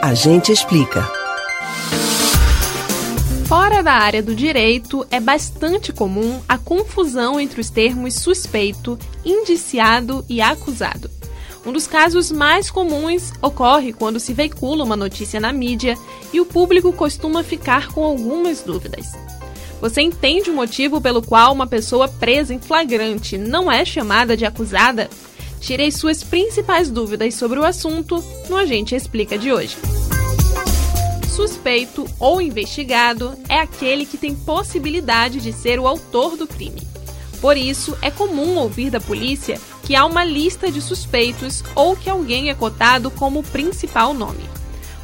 A gente explica. Fora da área do direito, é bastante comum a confusão entre os termos suspeito, indiciado e acusado. Um dos casos mais comuns ocorre quando se veicula uma notícia na mídia e o público costuma ficar com algumas dúvidas. Você entende o motivo pelo qual uma pessoa presa em flagrante não é chamada de acusada? Tirei suas principais dúvidas sobre o assunto no Agente Explica de hoje. Suspeito ou investigado é aquele que tem possibilidade de ser o autor do crime. Por isso, é comum ouvir da polícia que há uma lista de suspeitos ou que alguém é cotado como principal nome.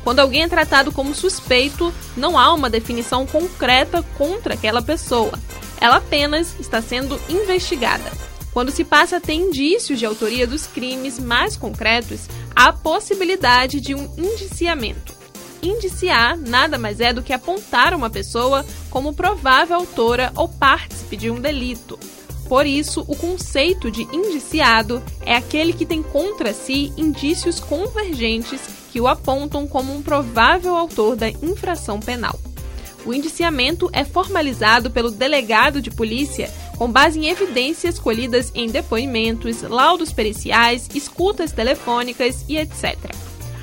Quando alguém é tratado como suspeito, não há uma definição concreta contra aquela pessoa. Ela apenas está sendo investigada. Quando se passa a ter indícios de autoria dos crimes mais concretos, há a possibilidade de um indiciamento. Indiciar nada mais é do que apontar uma pessoa como provável autora ou partícipe de um delito. Por isso, o conceito de indiciado é aquele que tem contra si indícios convergentes que o apontam como um provável autor da infração penal. O indiciamento é formalizado pelo delegado de polícia com base em evidências colhidas em depoimentos, laudos periciais, escutas telefônicas e etc.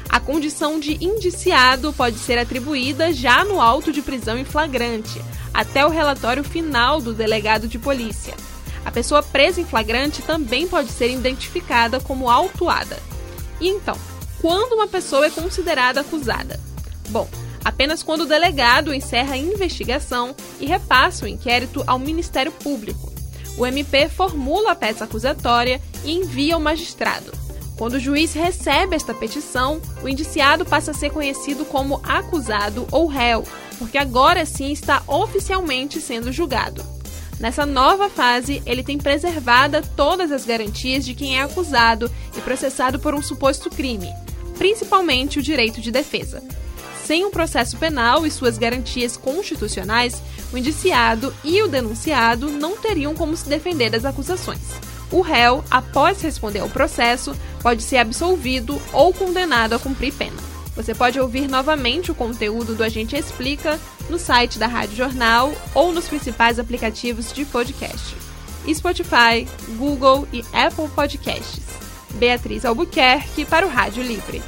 A condição de indiciado pode ser atribuída já no auto de prisão em flagrante, até o relatório final do delegado de polícia. A pessoa presa em flagrante também pode ser identificada como autuada. E então, quando uma pessoa é considerada acusada? Bom, apenas quando o delegado encerra a investigação e repassa o inquérito ao Ministério Público. O MP formula a peça acusatória e envia ao magistrado. Quando o juiz recebe esta petição, o indiciado passa a ser conhecido como acusado ou réu, porque agora sim está oficialmente sendo julgado. Nessa nova fase, ele tem preservada todas as garantias de quem é acusado e processado por um suposto crime, principalmente o direito de defesa. Sem um processo penal e suas garantias constitucionais, o indiciado e o denunciado não teriam como se defender das acusações. O réu, após responder ao processo, pode ser absolvido ou condenado a cumprir pena. Você pode ouvir novamente o conteúdo do Agente Explica no site da Rádio Jornal ou nos principais aplicativos de podcast: Spotify, Google e Apple Podcasts. Beatriz Albuquerque para o Rádio Livre.